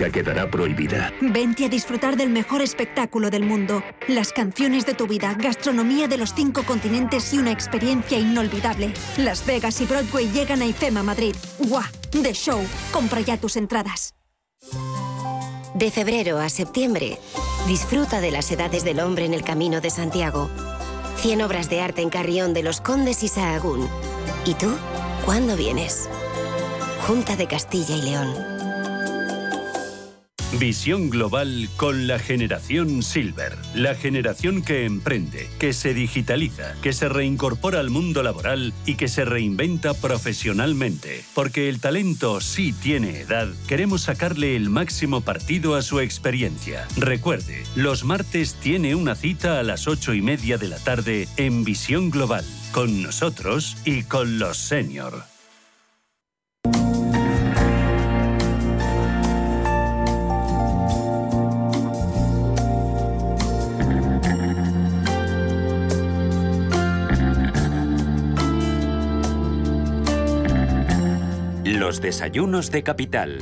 música quedará prohibida. Vente a disfrutar del mejor espectáculo del mundo. Las canciones de tu vida, gastronomía de los cinco continentes y una experiencia inolvidable. Las Vegas y Broadway llegan a IFEMA Madrid. ¡Guau! The Show. Compra ya tus entradas. De febrero a septiembre, disfruta de las edades del hombre en el Camino de Santiago. 100 obras de arte en Carrión de los Condes y Sahagún. ¿Y tú? ¿Cuándo vienes? Junta de Castilla y León. Visión global con la generación Silver, la generación que emprende, que se digitaliza, que se reincorpora al mundo laboral y que se reinventa profesionalmente. Porque el talento sí tiene edad, queremos sacarle el máximo partido a su experiencia. Recuerde, los martes tiene una cita a las ocho y media de la tarde en Visión Global, con nosotros y con los senior. Los desayunos de capital.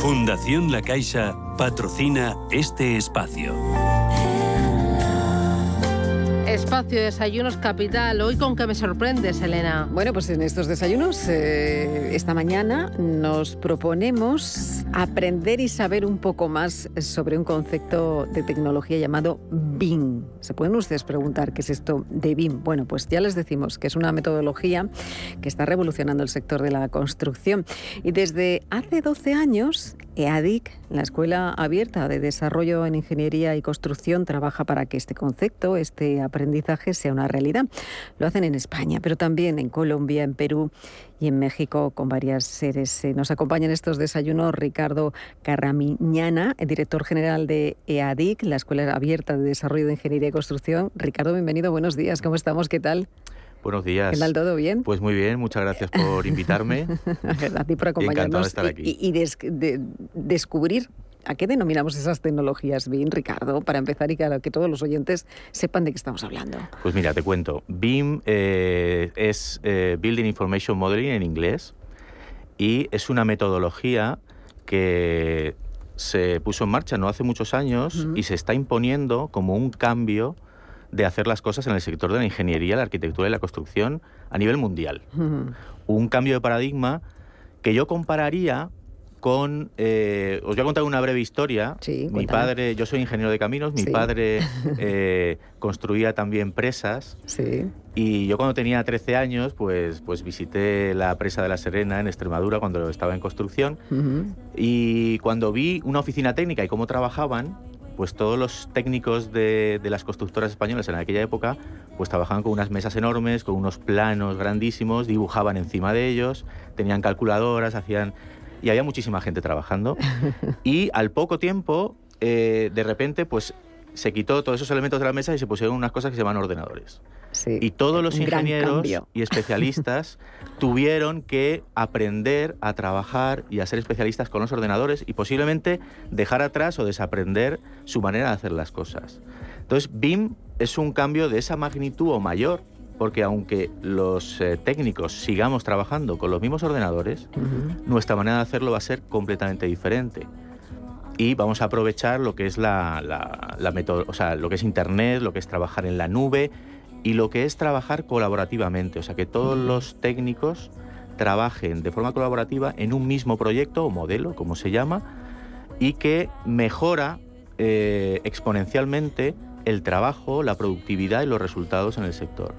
Fundación La Caixa patrocina este espacio. Espacio de Desayunos Capital. Hoy con qué me sorprendes, Elena. Bueno, pues en estos desayunos, eh, esta mañana nos proponemos aprender y saber un poco más sobre un concepto de tecnología llamado BIM. ¿Se pueden ustedes preguntar qué es esto de BIM? Bueno, pues ya les decimos que es una metodología que está revolucionando el sector de la construcción. Y desde hace 12 años, EADIC, la Escuela Abierta de Desarrollo en Ingeniería y Construcción, trabaja para que este concepto, este aprendizaje, sea una realidad. Lo hacen en España, pero también en Colombia, en Perú y en México con varias sedes. Eh, nos acompañan estos desayunos Ricardo Carramiñana, el director general de EADIC, la Escuela Abierta de Desarrollo de Ingeniería y Construcción. Ricardo, bienvenido, buenos días, ¿cómo estamos? ¿Qué tal? Buenos días. ¿Qué tal? ¿Todo bien? Pues muy bien, muchas gracias por invitarme. a ti por acompañarnos. de estar aquí. Y, descubrir ¿A qué denominamos esas tecnologías BIM, Ricardo? Para empezar y que, que todos los oyentes sepan de qué estamos hablando. Pues mira, te cuento. BIM eh, es eh, Building Information Modeling en inglés y es una metodología que se puso en marcha no hace muchos años y se está imponiendo como un cambio de hacer las cosas en el sector de la ingeniería, la arquitectura y la construcción a nivel mundial. Un cambio de paradigma que yo compararía con... Eh, os voy a contar una breve historia. mi padre, yo soy ingeniero de caminos, mi padre eh, construía también presas. Sí. Y yo cuando tenía 13 años, pues, pues visité la presa de la Serena en Extremadura cuando estaba en construcción. Y cuando vi una oficina técnica y cómo trabajaban, pues todos los técnicos de, de, las constructoras españolas en aquella época, pues trabajaban con unas mesas enormes, con unos planos grandísimos, dibujaban encima de ellos, tenían calculadoras, hacían y había muchísima gente trabajando. y al poco tiempo, eh, de repente, pues se quitó todos esos elementos de la mesa y se pusieron unas cosas que se llaman ordenadores. y todos los ingenieros y especialistas tuvieron que aprender a trabajar y a ser especialistas con los ordenadores y posiblemente dejar atrás o desaprender su manera de hacer las cosas. Entonces, BIM es un cambio de esa magnitud o mayor porque aunque los eh, técnicos sigamos trabajando con los mismos ordenadores, nuestra manera de hacerlo va a ser completamente diferente. Y vamos a aprovechar lo que es la, la, o sea, lo que es internet, lo que es trabajar en la nube y lo que es trabajar colaborativamente, o sea, que todos los técnicos trabajen de forma colaborativa en un mismo proyecto o modelo, como se llama, y que mejora eh, exponencialmente el trabajo, la productividad y los resultados en el sector.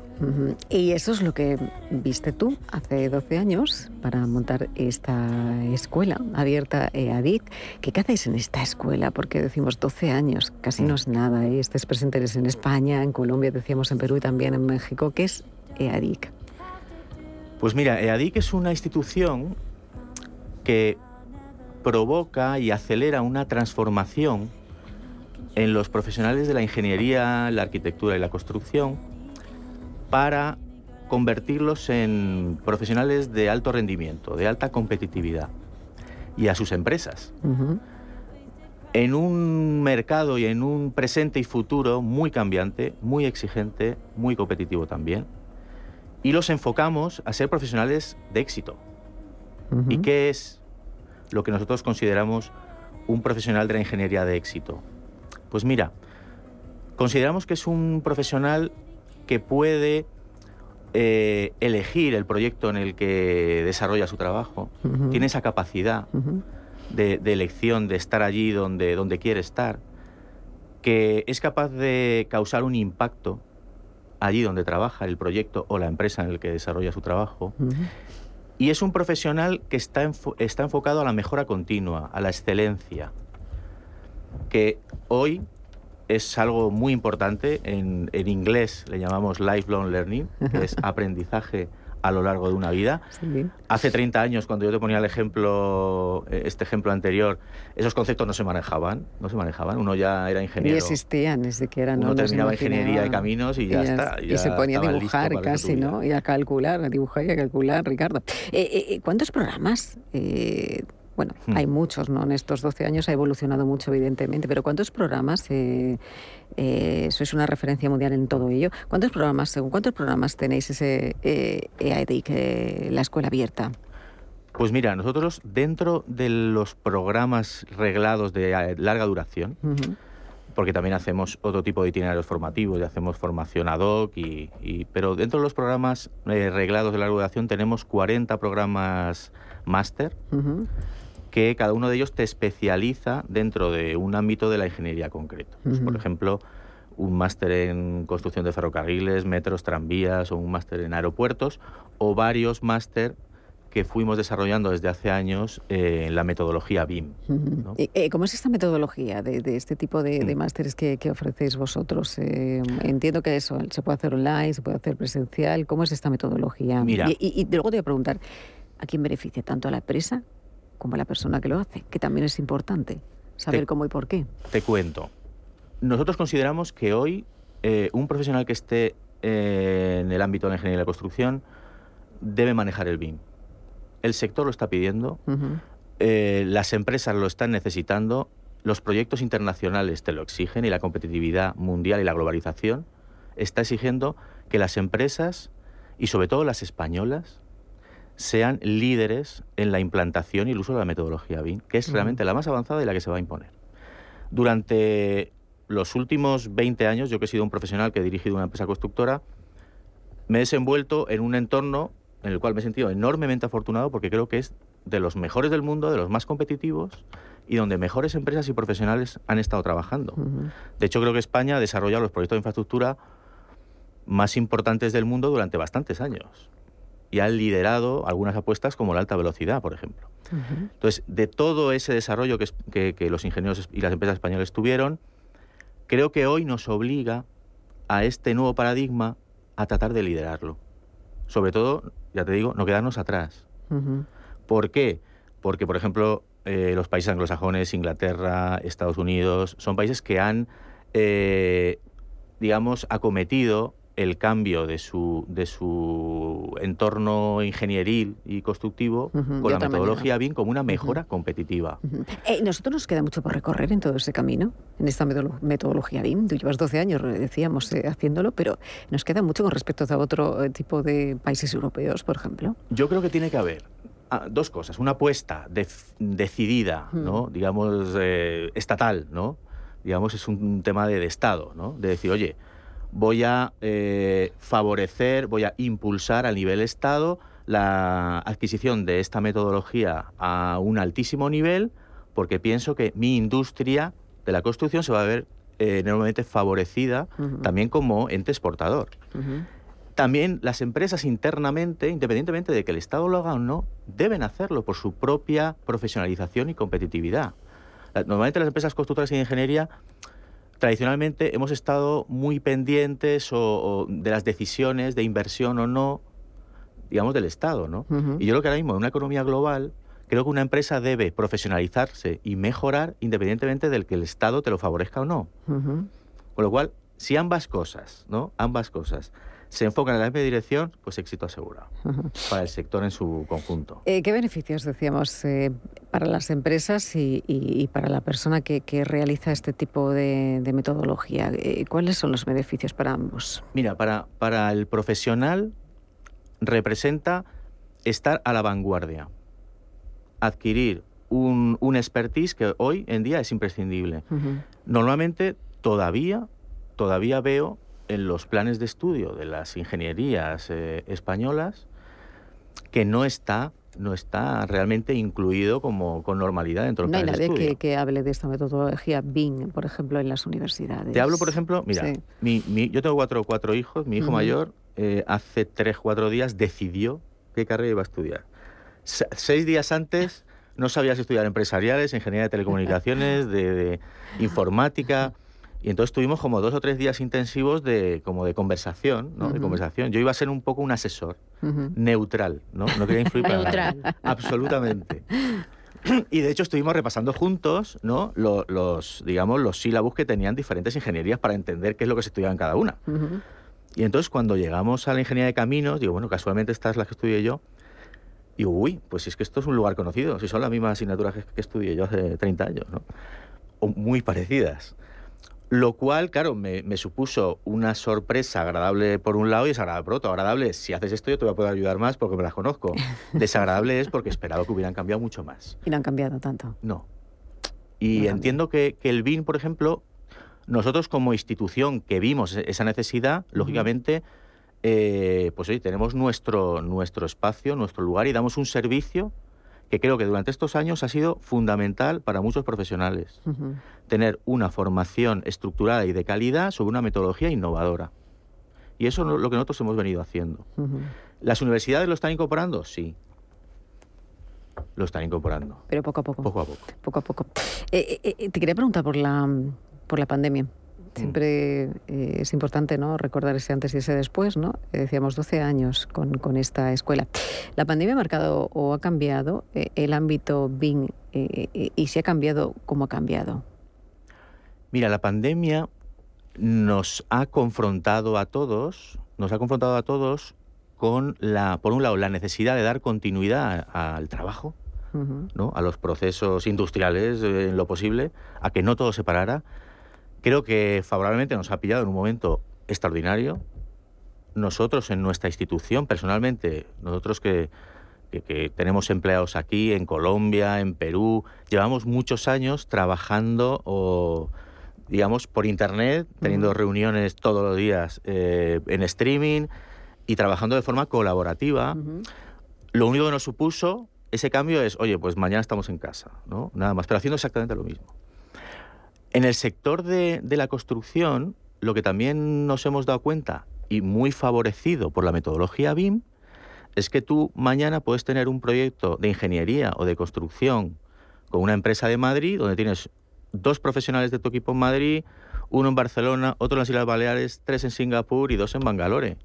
Y eso es lo que viste tú hace 12 años para montar esta escuela abierta EADIC. ¿Qué, hacéis en esta escuela? Porque decimos 12 años, casi no es nada. ¿eh? Estés presentes en España, en Colombia, decíamos en Perú y también en México. ¿Qué es EADIC? Pues mira, EADIC es una institución que provoca y acelera una transformación en los profesionales de la ingeniería, la arquitectura y la construcción para convertirlos en profesionales de alto rendimiento, de alta competitividad y a sus empresas. en un mercado y en un presente y futuro muy cambiante, muy exigente, muy competitivo también. Y los enfocamos a ser profesionales de éxito. ¿Y qué es lo que nosotros consideramos un profesional de la ingeniería de éxito? Pues mira, consideramos que es un profesional que puede eh, elegir el proyecto en el que desarrolla su trabajo, tiene esa capacidad de, elección, de estar allí donde, donde quiere estar, que es capaz de causar un impacto allí donde trabaja el proyecto o la empresa en el que desarrolla su trabajo. Y es un profesional que está, está enfocado a la mejora continua, a la excelencia, que hoy es algo muy importante. En, en, inglés le llamamos lifelong learning, que es aprendizaje a lo largo de una vida. Hace 30 años, cuando yo te ponía el ejemplo, eh, este ejemplo anterior, esos conceptos no se manejaban, no se manejaban. Uno ya era ingeniero. Y existían desde que eran. Uno terminaba ingeniería de caminos y ya, está. y se ponía a dibujar casi, ¿no? Y a calcular, a dibujar y a calcular, Ricardo. Eh, eh, ¿Cuántos programas? Bueno, hmm. hay muchos, ¿no? En estos 12 años ha evolucionado mucho, evidentemente, pero ¿cuántos programas, eh, eh, eso es una referencia mundial en todo ello, ¿cuántos programas, según cuántos programas tenéis ese eh, EAEDIC, eh, la escuela abierta? Pues mira, nosotros dentro de los programas reglados de larga duración, porque también hacemos otro tipo de itinerarios formativos y hacemos formación ad hoc, y, pero dentro de los programas reglados de larga duración tenemos 40 programas máster que cada uno de ellos te especializa dentro de un ámbito de la ingeniería concreto. Pues, por ejemplo, un máster en construcción de ferrocarriles, metros, tranvías o un máster en aeropuertos o varios máster que fuimos desarrollando desde hace años eh, en la metodología BIM. Eh, ¿Cómo es esta metodología de, este tipo de, másteres que, ofrecéis vosotros? Eh, entiendo que eso se puede hacer online, se puede hacer presencial. ¿Cómo es esta metodología? Mira, y, y, luego te voy a preguntar, ¿a quién beneficia? ¿Tanto a la empresa como la persona que lo hace, que también es importante saber cómo y por qué. Te cuento. Nosotros consideramos que hoy eh, un profesional que esté eh, en el ámbito de la ingeniería de la construcción debe manejar el BIM. El sector lo está pidiendo, eh, las empresas lo están necesitando, los proyectos internacionales te lo exigen y la competitividad mundial y la globalización está exigiendo que las empresas y sobre todo las españolas sean líderes en la implantación y el uso de la metodología BIM, que es realmente la más avanzada y la que se va a imponer. Durante los últimos 20 años, yo que he sido un profesional que he dirigido una empresa constructora, me he desenvuelto en un entorno en el cual me he sentido enormemente afortunado porque creo que es de los mejores del mundo, de los más competitivos y donde mejores empresas y profesionales han estado trabajando. De hecho, creo que España ha desarrollado los proyectos de infraestructura más importantes del mundo durante bastantes años y han liderado algunas apuestas como la alta velocidad, por ejemplo. Entonces, de todo ese desarrollo que, que, los ingenieros y las empresas españolas tuvieron, creo que hoy nos obliga a este nuevo paradigma a tratar de liderarlo. Sobre todo, ya te digo, no quedarnos atrás. ¿Por qué? Porque, por ejemplo, eh, los países anglosajones, Inglaterra, Estados Unidos, son países que han, eh, digamos, acometido el cambio de su, de su entorno ingenieril y constructivo con la metodología BIM como una mejora competitiva. Eh, nosotros nos queda mucho por recorrer en todo ese camino, en esta metodología BIM. Tú llevas 12 años, decíamos, eh, haciéndolo, pero nos queda mucho con respecto a otro eh, tipo de países europeos, por ejemplo. Yo creo que tiene que haber ah, dos cosas. Una apuesta decidida, ¿no? digamos, estatal, ¿no? digamos, es un tema de, de Estado, ¿no? de decir, oye, voy a eh, favorecer, voy a impulsar a nivel Estado la adquisición de esta metodología a un altísimo nivel, porque pienso que mi industria de la construcción se va a ver eh, enormemente favorecida también como ente exportador. También las empresas internamente, independientemente de que el Estado lo haga o no, deben hacerlo por su propia profesionalización y competitividad. Normalmente las empresas constructoras y de ingeniería tradicionalmente hemos estado muy pendientes o, de las decisiones de inversión o no, digamos, del Estado, ¿no? Y yo creo que ahora mismo en una economía global creo que una empresa debe profesionalizarse y mejorar independientemente del que el Estado te lo favorezca o no. Con lo cual, si ambas cosas, ¿no? Ambas cosas se enfocan en la misma dirección, pues éxito asegurado para el sector en su conjunto. Eh, ¿Qué beneficios, decíamos, eh, para las empresas y, para la persona que, realiza este tipo de, metodología? Eh, ¿Cuáles son los beneficios para ambos? Mira, para, para el profesional representa estar a la vanguardia, adquirir un, expertise que hoy en día es imprescindible. Normalmente todavía, todavía veo en los planes de estudio de las ingenierías eh, españolas que no está no está realmente incluido como con normalidad dentro del no plan hay nadie que, que, hable de esta metodología BIM, por ejemplo, en las universidades. Te hablo, por ejemplo, mira, yo tengo cuatro, cuatro hijos, mi hijo mayor eh, hace tres, cuatro días decidió qué carrera iba a estudiar. seis días antes no sabía si estudiar empresariales, ingeniería de telecomunicaciones, de informática. Y entonces tuvimos como dos o tres días intensivos de, como de conversación, ¿no? De conversación. Yo iba a ser un poco un asesor, neutral, ¿no? No quería influir para nada. Absolutamente. Y de hecho estuvimos repasando juntos, ¿no? Los, digamos, los sílabos que tenían diferentes ingenierías para entender qué es lo que se estudiaba en cada una. Y entonces cuando llegamos a la ingeniería de caminos, digo, bueno, casualmente esta es la que estudié yo, y uy, pues es que esto es un lugar conocido, si son las mismas asignaturas que, que estudié yo hace 30 años, ¿no? O muy parecidas. Lo cual, claro, me, supuso una sorpresa agradable por un lado y desagradable por otro. Agradable, si haces esto yo te voy a poder ayudar más porque me las conozco. Desagradable es porque esperaba que hubieran cambiado mucho más. Y no han cambiado tanto. No. Y entiendo que, el BIN, por ejemplo, nosotros como institución que vimos e-, esa necesidad, lógicamente, eh, pues hoy tenemos nuestro, nuestro espacio, nuestro lugar y damos un servicio que creo que durante estos años ha sido fundamental para muchos profesionales. Tener una formación estructurada y de calidad sobre una metodología innovadora. Y eso es lo que nosotros hemos venido haciendo. ¿Las universidades lo están incorporando? Sí. Lo están incorporando. Pero poco a poco. Poco a poco. Poco a poco. Eh, eh, te quería preguntar por la, por la pandemia. Siempre eh, es importante ¿no? recordar ese antes y ese después, ¿no? Eh, decíamos 12 años con, con, esta escuela. ¿La pandemia ha marcado o ha cambiado eh, el ámbito BIM y si ha cambiado, cómo ha cambiado? Mira, la pandemia nos ha confrontado a todos, nos ha confrontado a todos con la, por un lado, la necesidad de dar continuidad al trabajo, ¿no? a los procesos industriales en lo posible, a que no todo se parara Creo que favorablemente nos ha pillado en un momento extraordinario. Nosotros en nuestra institución, personalmente, nosotros que, tenemos empleados aquí, en Colombia, en Perú, llevamos muchos años trabajando o digamos, por internet, teniendo reuniones todos los días eh, en streaming y trabajando de forma colaborativa. Lo único que nos supuso ese cambio es, oye, pues mañana estamos en casa, ¿no? Nada más, pero haciendo exactamente lo mismo. En el sector de, la construcción, lo que también nos hemos dado cuenta, y muy favorecido por la metodología BIM, es que tú mañana puedes tener un proyecto de ingeniería o de construcción con una empresa de Madrid, donde tienes dos profesionales de tu equipo en Madrid, uno en Barcelona, otro en las Islas Baleares, tres en Singapur y dos en Bangalore.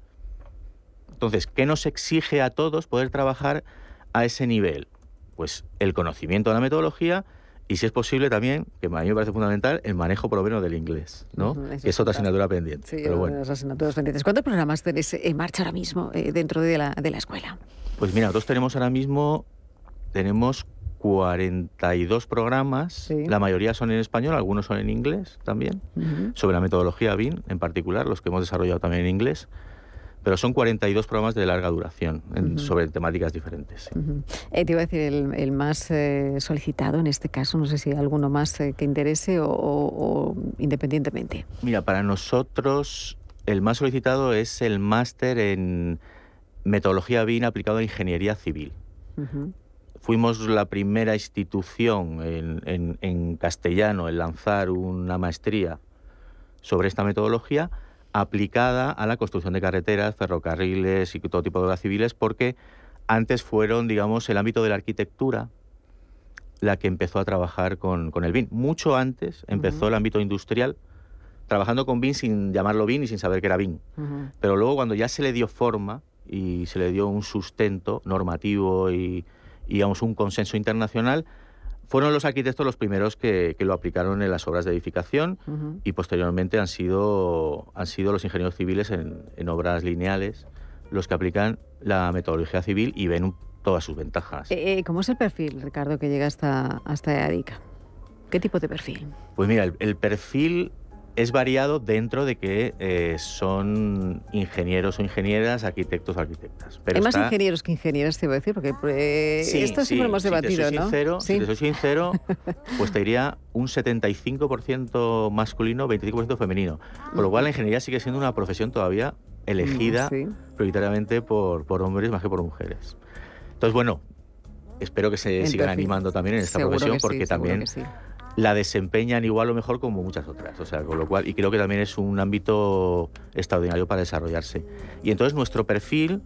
Entonces, ¿qué nos exige a todos poder trabajar a ese nivel? Pues el conocimiento de la metodología y si es posible también, que a mí me parece fundamental, el manejo por lo menos del inglés, ¿no? es otra asignatura pendiente. Sí, pero bueno. asignaturas pendientes. ¿Cuántos programas tenéis en marcha ahora mismo eh, dentro de la, de la escuela? Pues mira, nosotros tenemos ahora mismo, tenemos 42 programas, la mayoría son en español, algunos son en inglés también, sobre la metodología BIN en particular, los que hemos desarrollado también en inglés pero son 42 programas de larga duración sobre temáticas diferentes. Eh, te iba a decir, el, más eh, solicitado en este caso, no sé si hay alguno más eh, que interese o, independientemente. Mira, para nosotros el más solicitado es el máster en metodología BIN aplicado a ingeniería civil. Fuimos la primera institución en castellano en lanzar una maestría sobre esta metodología aplicada a la construcción de carreteras, ferrocarriles y todo tipo de obras civiles, porque antes fueron, digamos, el ámbito de la arquitectura la que empezó a trabajar con, el BIN. Mucho antes empezó el ámbito industrial, trabajando con BIN sin llamarlo BIN y sin saber que era BIN. Pero luego cuando ya se le dio forma y se le dio un sustento normativo y, digamos, un consenso internacional, fueron los arquitectos los primeros que, lo aplicaron en las obras de edificación y posteriormente han sido, han sido los ingenieros civiles en, obras lineales los que aplican la metodología civil y ven todas sus ventajas. Eh, eh, ¿Cómo es el perfil, Ricardo, que llega hasta, hasta EADICA? ¿Qué tipo de perfil? Pues mira, el perfil es variado dentro de que eh, son ingenieros o ingenieras, arquitectos o arquitectas. Hay más ingenieros que ingenieras, te iba a decir, porque eh, esto siempre hemos debatido, si ¿no? Sincero, Si te soy sincero, pues te diría un 75% masculino, 25% femenino. Con lo cual la ingeniería sigue siendo una profesión todavía elegida prioritariamente por, por hombres más que por mujeres. Entonces, bueno, espero que se sigan animando también en esta profesión porque también la desempeñan igual o mejor como muchas otras. O sea, con lo cual, y creo que también es un ámbito extraordinario para desarrollarse. Y entonces nuestro perfil,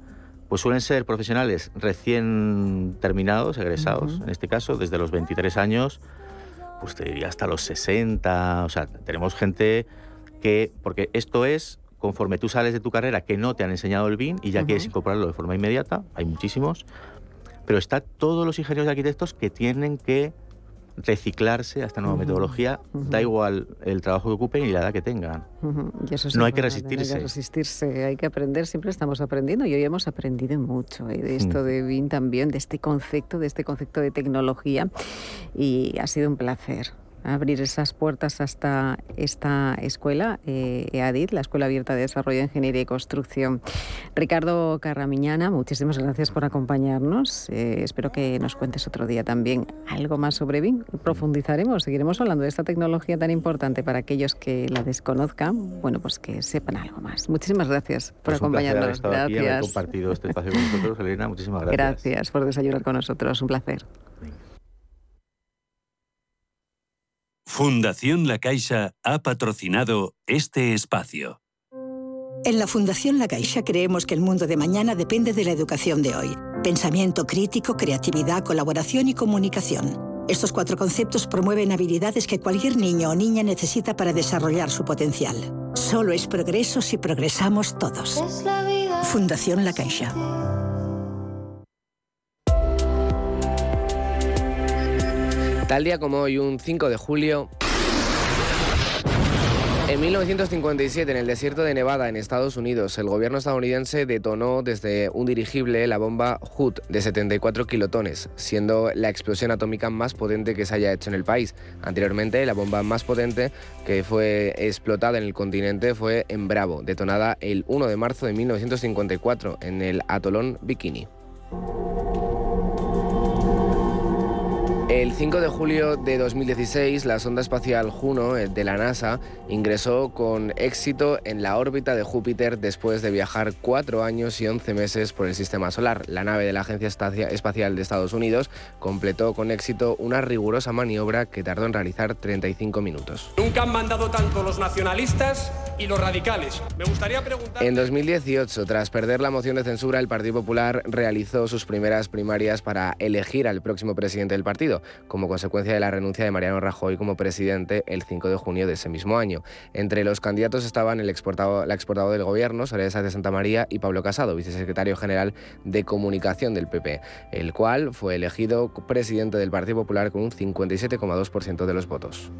pues suelen ser profesionales recién terminados, egresados, en este caso, desde los 23 años, pues te diría hasta los 60. O sea, tenemos gente que, porque esto es conforme tú sales de tu carrera que no te han enseñado el BIM y ya quieres incorporarlo de forma inmediata, hay muchísimos, pero está todos los ingenieros y arquitectos que tienen que reciclarse a esta nueva metodología, da igual el trabajo que ocupen y la edad que tengan. no hay que resistirse. Hay que resistirse, hay que aprender, siempre estamos aprendiendo y hoy hemos aprendido mucho ¿eh? de esto mm. de BIM también, de este concepto, de este concepto de tecnología y ha sido un placer abrir esas puertas hasta esta escuela, eh, EADIT, la Escuela Abierta de Desarrollo de Ingeniería y Construcción. Ricardo Carramiñana, muchísimas gracias por acompañarnos. Eh, espero que nos cuentes otro día también algo más sobre BIM. Profundizaremos, seguiremos hablando de esta tecnología tan importante para aquellos que la desconozcan, bueno, pues que sepan algo más. Muchísimas gracias por pues acompañarnos. gracias. Aquí, compartido este espacio con nosotros, Elena. Muchísimas gracias. Gracias por desayunar con nosotros. Un placer. Fundación La Caixa ha patrocinado este espacio. En la Fundación La Caixa creemos que el mundo de mañana depende de la educación de hoy. Pensamiento crítico, creatividad, colaboración y comunicación. Estos cuatro conceptos promueven habilidades que cualquier niño o niña necesita para desarrollar su potencial. Solo es progreso si progresamos todos. Fundación La Caixa. Tal día como hoy, un 5 de julio, en 1957, en el desierto de Nevada, en Estados Unidos, el gobierno estadounidense detonó desde un dirigible la bomba Hood de 74 kilotones, siendo la explosión atómica más potente que se haya hecho en el país. Anteriormente, la bomba más potente que fue explotada en el continente fue en Bravo, detonada el 1 de marzo de 1954 en el atolón Bikini. El 5 de julio de 2016, la sonda espacial Juno eh, de la NASA ingresó con éxito en la órbita de Júpiter después de viajar cuatro años y 11 meses por el sistema solar. La nave de la Agencia Espacial de Estados Unidos completó con éxito una rigurosa maniobra que tardó en realizar 35 minutos. Nunca han mandado tanto los nacionalistas y los radicales. Me gustaría preguntar... En 2018, tras perder la moción de censura, el Partido Popular realizó sus primeras primarias para elegir al próximo presidente del partido como consecuencia de la renuncia de Mariano Rajoy como presidente el 5 de junio de ese mismo año. Entre los candidatos estaban el exportado, la exportadora del gobierno, Soledad de Santa María, y Pablo Casado, vicesecretario general de Comunicación del PP, el cual fue elegido presidente del Partido Popular con un 57,2% de los votos.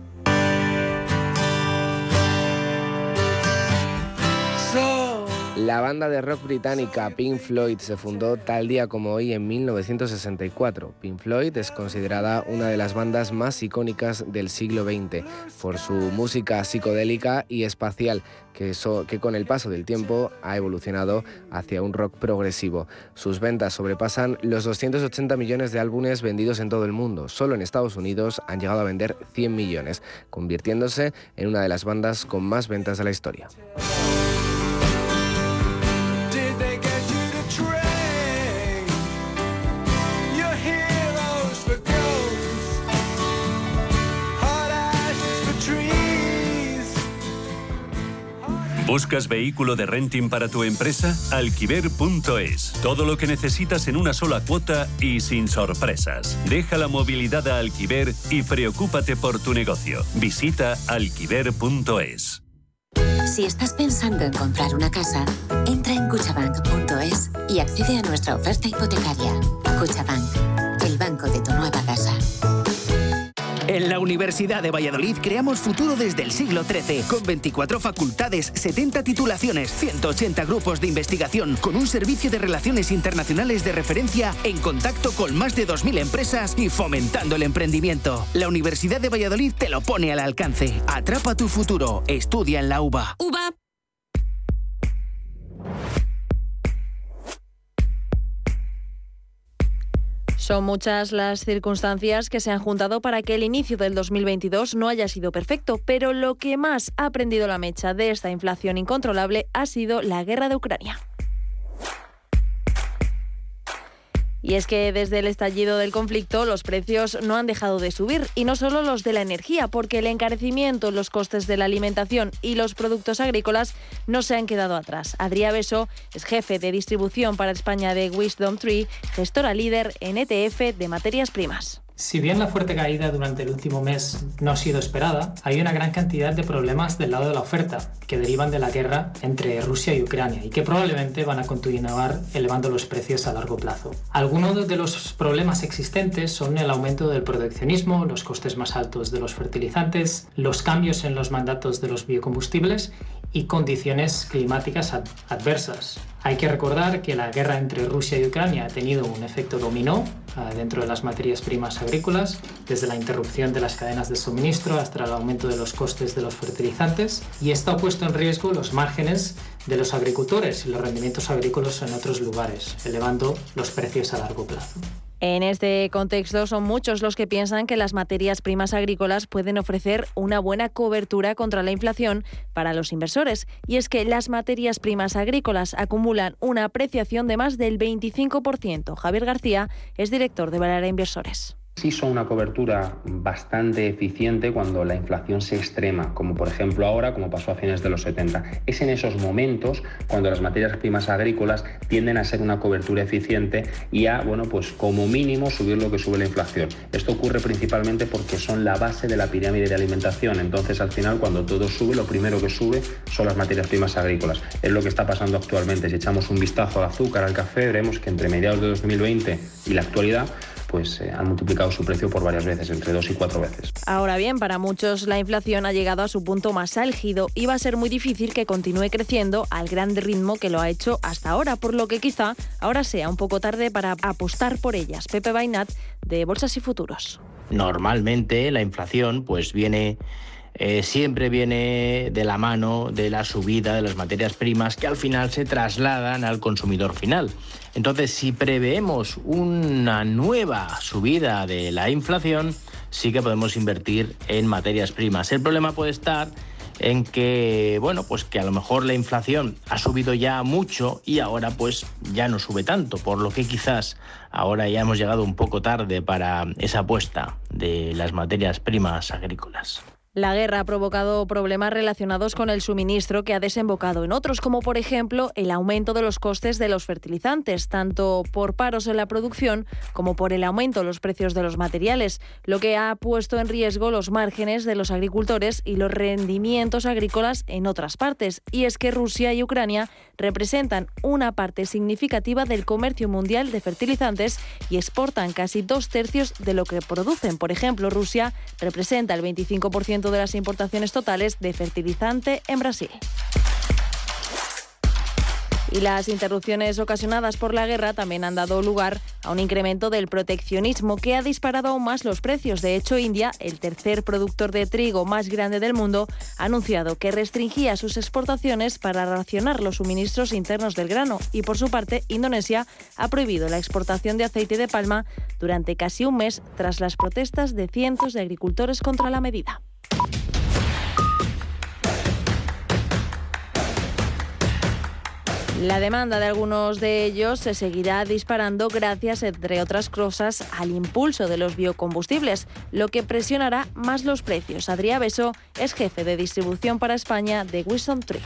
La banda de rock británica Pink Floyd se fundó tal día como hoy en 1964. Pink Floyd es considerada una de las bandas más icónicas del siglo XX por su música psicodélica y espacial que, con el paso del tiempo ha evolucionado hacia un rock progresivo. Sus ventas sobrepasan los 280 millones de álbumes vendidos en todo el mundo. Solo en Estados Unidos han llegado a vender 100 millones, convirtiéndose en una de las bandas con más ventas de la historia. ¿Buscas vehículo de renting para tu empresa? Alquiver.es. Todo lo que necesitas en una sola cuota y sin sorpresas. Deja la movilidad a Alquiver y preocúpate por tu negocio. Visita alquiver.es. Si estás pensando en comprar una casa, entra en cuchabank.es y accede a nuestra oferta hipotecaria. Cuchabank, el banco de tu nueva casa. En la Universidad de Valladolid creamos futuro desde el siglo XIII, con 24 facultades, 70 titulaciones, 180 grupos de investigación, con un servicio de relaciones internacionales de referencia en contacto con más de 2.000 empresas y fomentando el emprendimiento. La Universidad de Valladolid te lo pone al alcance. Atrapa tu futuro. Estudia en la UBA. UBA. Son muchas las circunstancias que se han juntado para que el inicio del 2022 no haya sido perfecto, pero lo que más ha prendido la mecha de esta inflación incontrolable ha sido la guerra de Ucrania. Y es que desde el estallido del conflicto los precios no han dejado de subir, y no solo los de la energía, porque el encarecimiento, los costes de la alimentación y los productos agrícolas no se han quedado atrás. Adrià Beso es jefe de distribución para España de Wisdom Tree, gestora líder en ETF de materias primas. Si bien la fuerte caída durante el último mes no ha sido esperada, hay una gran cantidad de problemas del lado de la oferta que derivan de la guerra entre Rusia y Ucrania y que probablemente van a continuar elevando los precios a largo plazo. Algunos de los problemas existentes son el aumento del proteccionismo, los costes más altos de los fertilizantes, los cambios en los mandatos de los biocombustibles y condiciones climáticas adversas. Hay que recordar que la guerra entre Rusia y Ucrania ha tenido un efecto dominó ah, dentro de las materias primas agrícolas, desde la interrupción de las cadenas de suministro hasta el aumento de los costes de los fertilizantes, y esto ha puesto en riesgo los márgenes de los agricultores y los rendimientos agrícolas en otros lugares, elevando los precios a largo plazo. En este contexto son muchos los que piensan que las materias primas agrícolas pueden ofrecer una buena cobertura contra la inflación para los inversores. Y es que las materias primas agrícolas acumulan una apreciación de más del 25%. Javier García es director de Valara Inversores sí son una cobertura bastante eficiente cuando la inflación se extrema, como por ejemplo ahora, como pasó a fines de los 70. Es en esos momentos cuando las materias primas agrícolas tienden a ser una cobertura eficiente y a, bueno, pues como mínimo subir lo que sube la inflación. Esto ocurre principalmente porque son la base de la pirámide de alimentación. Entonces, al final, cuando todo sube, lo primero que sube son las materias primas agrícolas. Es lo que está pasando actualmente. Si echamos un vistazo al azúcar, al café, veremos que entre mediados de 2020 y la actualidad, pues eh, han multiplicado su precio por varias veces, entre dos y cuatro veces. Ahora bien, para muchos la inflación ha llegado a su punto más álgido y va a ser muy difícil que continúe creciendo al gran ritmo que lo ha hecho hasta ahora, por lo que quizá ahora sea un poco tarde para apostar por ellas. Pepe Bainat, de Bolsas y Futuros. Normalmente la inflación pues viene eh, siempre viene de la mano de la subida de las materias primas que al final se trasladan al consumidor final. Entonces, si preveemos una nueva subida de la inflación, sí que podemos invertir en materias primas. El problema puede estar en que, bueno, pues que a lo mejor la inflación ha subido ya mucho y ahora pues ya no sube tanto, por lo que quizás ahora ya hemos llegado un poco tarde para esa apuesta de las materias primas agrícolas. La guerra ha provocado problemas relacionados con el suministro que ha desembocado en otros, como por ejemplo el aumento de los costes de los fertilizantes, tanto por paros en la producción como por el aumento de los precios de los materiales, lo que ha puesto en riesgo los márgenes de los agricultores y los rendimientos agrícolas en otras partes. Y es que Rusia y Ucrania representan una parte significativa del comercio mundial de fertilizantes y exportan casi dos tercios de lo que producen. Por ejemplo, Rusia representa el 25% de las importaciones totales de fertilizante en Brasil. Y las interrupciones ocasionadas por la guerra también han dado lugar a un incremento del proteccionismo que ha disparado aún más los precios. De hecho, India, el tercer productor de trigo más grande del mundo, ha anunciado que restringía sus exportaciones para racionar los suministros internos del grano. Y por su parte, Indonesia ha prohibido la exportación de aceite de palma durante casi un mes tras las protestas de cientos de agricultores contra la medida. La demanda de algunos de ellos se seguirá disparando gracias, entre otras cosas, al impulso de los biocombustibles, lo que presionará más los precios. Adrià Beso es jefe de distribución para España de Wisdom Tree.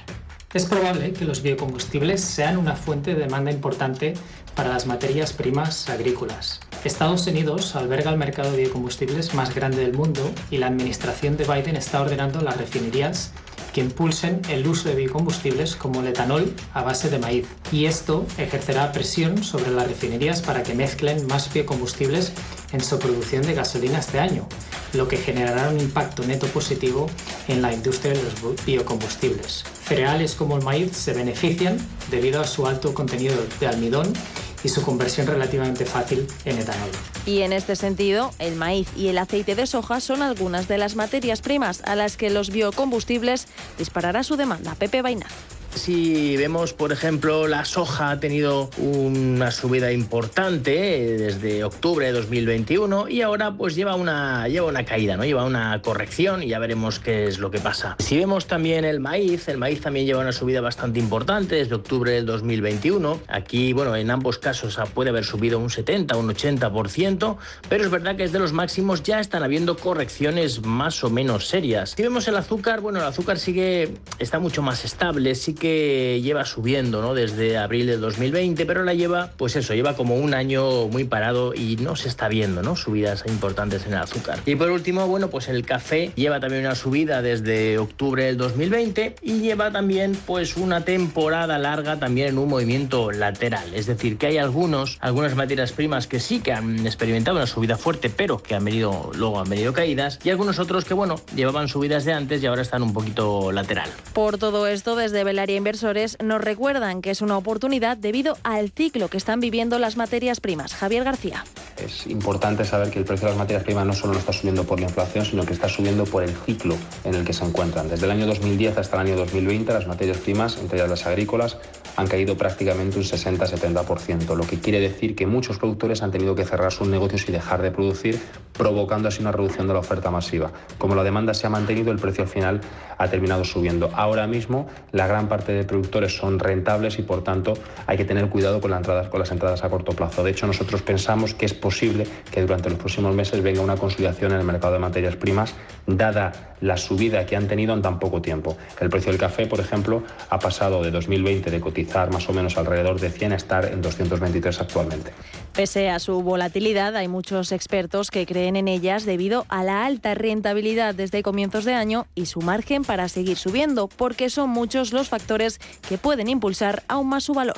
Es probable que los biocombustibles sean una fuente de demanda importante para las materias primas agrícolas. Estados Unidos alberga el mercado de biocombustibles más grande del mundo y la administración de Biden está ordenando las refinerías que impulsen el uso de biocombustibles como el etanol a base de maíz. Y esto ejercerá presión sobre las refinerías para que mezclen más biocombustibles en su producción de gasolina este año. lo que generará un impacto neto positivo en la industria de los biocombustibles. Cereales como el maíz se benefician debido a su alto contenido de almidón y su conversión relativamente fácil en etanol. Y en este sentido, el maíz y el aceite de soja son algunas de las materias primas a las que los biocombustibles disparará su demanda. Pepe Vaina. Si vemos, por ejemplo, la soja ha tenido una subida importante eh, desde octubre de 2021 y ahora pues lleva una, lleva una caída, ¿no? Lleva una corrección y ya veremos qué es lo que pasa. Si vemos también el maíz, el maíz también lleva una subida bastante importante desde octubre del 2021. Aquí, bueno, en ambos casos puede haber subido un 70, un 80%, pero es verdad que desde los máximos ya están habiendo correcciones más o menos serias. Si vemos el azúcar, bueno, el azúcar sigue, está mucho más estable, sí que lleva subiendo ¿no? desde abril de 2020, pero la lleva, pues eso, lleva como un año muy parado y no se está viendo ¿no? subidas importantes en el azúcar. Y por último, bueno, pues el café lleva también una subida desde octubre del 2020 y lleva también pues una temporada larga también en un movimiento lateral. Es decir, que hay algunos, algunas materias primas que sí que han experimentado una subida fuerte, pero que han venido, luego han venido caídas, y algunos otros que, bueno, llevaban subidas de antes y ahora están un poquito lateral. Por todo esto, desde Belaria Inversores nos recuerdan que es una oportunidad debido al ciclo que están viviendo las materias primas. Javier García. Es importante saber que el precio de las materias primas no solo no está subiendo por la inflación, sino que está subiendo por el ciclo en el que se encuentran. Desde el año 2010 hasta el año 2020, las materias primas, entre ellas las agrícolas, han caído prácticamente un 60-70%, lo que quiere decir que muchos productores han tenido que cerrar sus negocios y dejar de producir, provocando así una reducción de la oferta masiva. Como la demanda se ha mantenido, el precio al final ha terminado subiendo. Ahora mismo, la gran parte de productores son rentables y, por tanto, hay que tener cuidado con las entradas, a corto plazo. De hecho, nosotros pensamos que es posible que durante los próximos meses venga una consolidación en el mercado de materias primas, dada la subida que han tenido en tan poco tiempo. El precio del café, por ejemplo, ha pasado de 2020 de más o menos alrededor de 100 a estar en 223 actualmente. Pese a su volatilidad, hay muchos expertos que creen en ellas debido a la alta rentabilidad desde comienzos de año y su margen para seguir subiendo, porque son muchos los factores que pueden impulsar aún más su valor.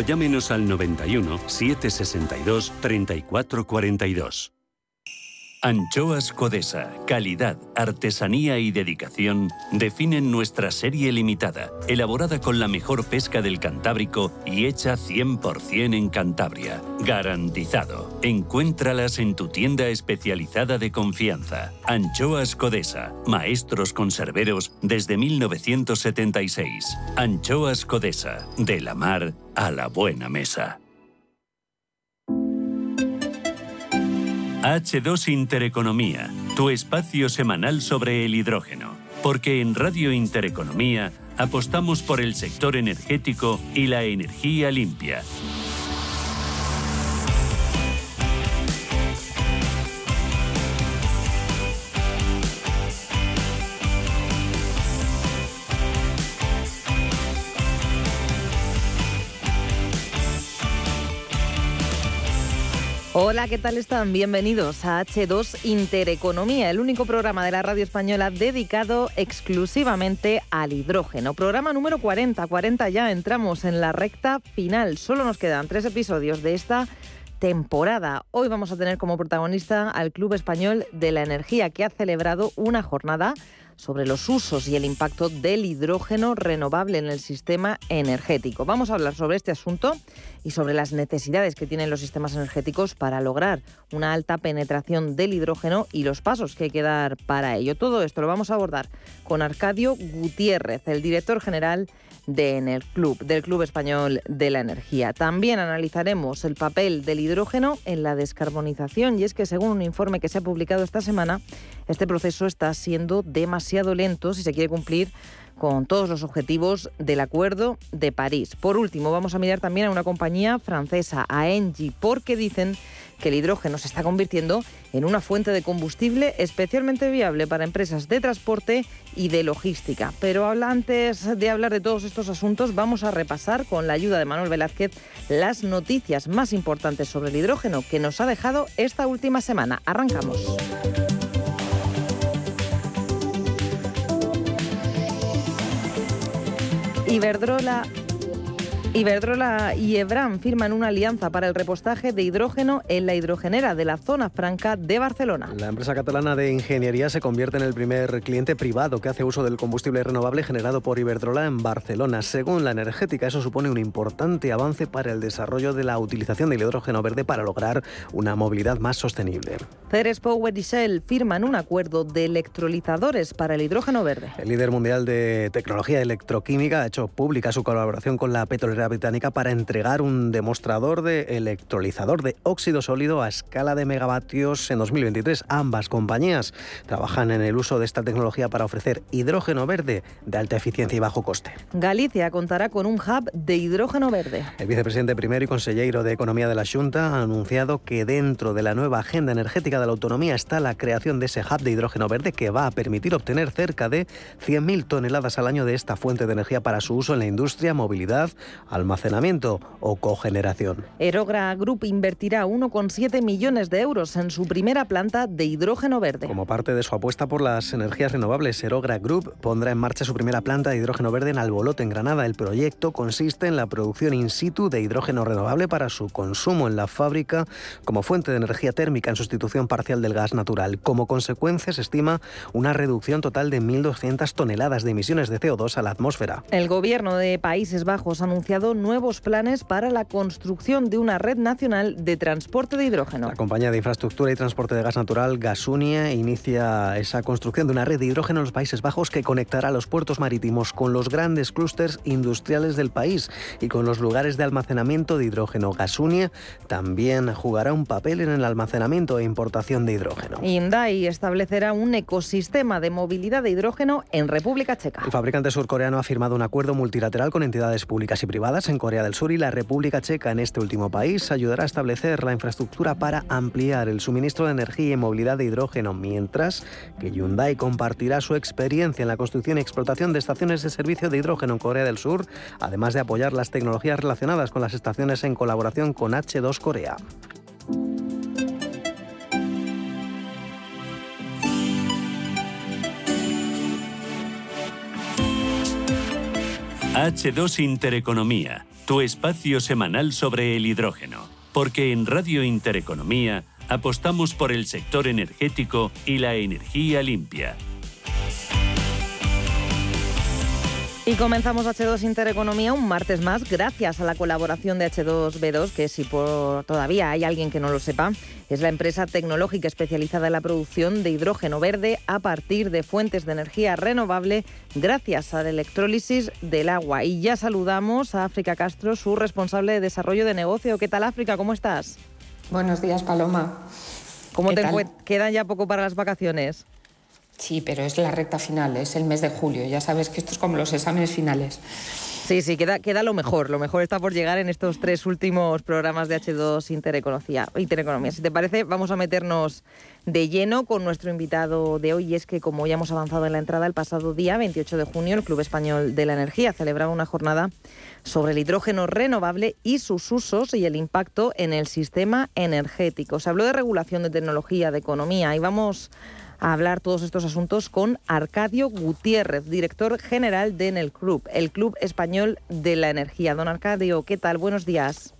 llámenos al 91 762 3442. Anchoas Codesa, calidad, artesanía y dedicación definen nuestra serie limitada, elaborada con la mejor pesca del Cantábrico y hecha 100% en Cantabria. Garantizado. Encuéntralas en tu tienda especializada de confianza. Anchoas Codesa, maestros conserveros desde 1976. Anchoas Codesa, de la mar a la buena mesa. H2 Intereconomía, tu espacio semanal sobre el hidrógeno. Porque en Radio Intereconomía apostamos por el sector energético y la energía limpia. Hola, ¿qué tal están? Bienvenidos a H2 Intereconomía, el único programa de la radio española dedicado exclusivamente al hidrógeno. Programa número 40, 40 ya, entramos en la recta final. Solo nos quedan tres episodios de esta temporada. Hoy vamos a tener como protagonista al Club Español de la Energía, que ha celebrado una jornada sobre los usos y el impacto del hidrógeno renovable en el sistema energético. Vamos a hablar sobre este asunto y sobre las necesidades que tienen los sistemas energéticos para lograr una alta penetración del hidrógeno y los pasos que hay que dar para ello. Todo esto lo vamos a abordar con Arcadio Gutiérrez, el director general de Club, del Club Español de la Energía. También analizaremos el papel del hidrógeno en la descarbonización y es que según un informe que se ha publicado esta semana, este proceso está siendo demasiado lento si se quiere cumplir con todos los objetivos del Acuerdo de París. Por último, vamos a mirar también a una compañía francesa, a Engie, porque dicen que el hidrógeno se está convirtiendo en una fuente de combustible especialmente viable para empresas de transporte y de logística. Pero antes de hablar de todos estos asuntos, vamos a repasar con la ayuda de Manuel Velázquez las noticias más importantes sobre el hidrógeno que nos ha dejado esta última semana. Arrancamos. Iberdrola Iberdrola y Ebram firman una alianza para el repostaje de hidrógeno en la hidrogenera de la zona franca de Barcelona. La empresa catalana de ingeniería se convierte en el primer cliente privado que hace uso del combustible renovable generado por Iberdrola en Barcelona. Según la energética, eso supone un importante avance para el desarrollo de la utilización del hidrógeno verde para lograr una movilidad más sostenible. Ceres Power y Shell firman un acuerdo de electrolizadores para el hidrógeno verde. El líder mundial de tecnología electroquímica ha hecho pública su colaboración con la petrolera británica para entregar un demostrador de electrolizador de óxido sólido a escala de megavatios en 2023. Ambas compañías trabajan en el uso de esta tecnología para ofrecer hidrógeno verde de alta eficiencia y bajo coste. Galicia contará con un hub de hidrógeno verde. El vicepresidente primero y consejero de Economía de la Junta ha anunciado que dentro de la nueva agenda energética de la autonomía está la creación de ese hub de hidrógeno verde que va a permitir obtener cerca de 100.000 toneladas al año de esta fuente de energía para su uso en la industria, movilidad, almacenamiento o cogeneración. Erogra Group invertirá 1,7 millones de euros en su primera planta de hidrógeno verde. Como parte de su apuesta por las energías renovables, Erogra Group pondrá en marcha su primera planta de hidrógeno verde en Albolote, en Granada. El proyecto consiste en la producción in situ de hidrógeno renovable para su consumo en la fábrica como fuente de energía térmica en sustitución parcial del gas natural. Como consecuencia, se estima una reducción total de 1.200 toneladas de emisiones de CO2 a la atmósfera. El gobierno de Países Bajos ha anunciado nuevos planes para la construcción de una red nacional de transporte de hidrógeno. La compañía de infraestructura y transporte de gas natural Gasunia inicia esa construcción de una red de hidrógeno en los Países Bajos que conectará los puertos marítimos con los grandes clústeres industriales del país y con los lugares de almacenamiento de hidrógeno. Gasunia también jugará un papel en el almacenamiento e importación de hidrógeno. Hyundai establecerá un ecosistema de movilidad de hidrógeno en República Checa. El fabricante surcoreano ha firmado un acuerdo multilateral con entidades públicas y privadas en Corea del Sur y la República Checa en este último país ayudará a establecer la infraestructura para ampliar el suministro de energía y movilidad de hidrógeno, mientras que Hyundai compartirá su experiencia en la construcción y explotación de estaciones de servicio de hidrógeno en Corea del Sur, además de apoyar las tecnologías relacionadas con las estaciones en colaboración con H2 Corea. H2 Intereconomía, tu espacio semanal sobre el hidrógeno. Porque en Radio Intereconomía apostamos por el sector energético y la energía limpia. Y comenzamos H2 Intereconomía un martes más gracias a la colaboración de H2B2, que si por todavía hay alguien que no lo sepa, es la empresa tecnológica especializada en la producción de hidrógeno verde a partir de fuentes de energía renovable gracias a la electrólisis del agua. Y ya saludamos a África Castro, su responsable de desarrollo de negocio. ¿Qué tal África? ¿Cómo estás? Buenos días, Paloma. ¿Cómo te quedan ya poco para las vacaciones? Sí, pero es la recta final, es el mes de julio. Ya sabes que esto es como los exámenes finales. Sí, sí, queda, queda lo mejor. Lo mejor está por llegar en estos tres últimos programas de H2 Intereconomía. Si te parece, vamos a meternos de lleno con nuestro invitado de hoy. Y es que, como ya hemos avanzado en la entrada, el pasado día 28 de junio, el Club Español de la Energía celebraba una jornada sobre el hidrógeno renovable y sus usos y el impacto en el sistema energético. Se habló de regulación de tecnología, de economía y vamos a hablar todos estos asuntos con Arcadio Gutiérrez, director general de Enel Club, el Club Español de la Energía. Don Arcadio, ¿qué tal? Buenos días.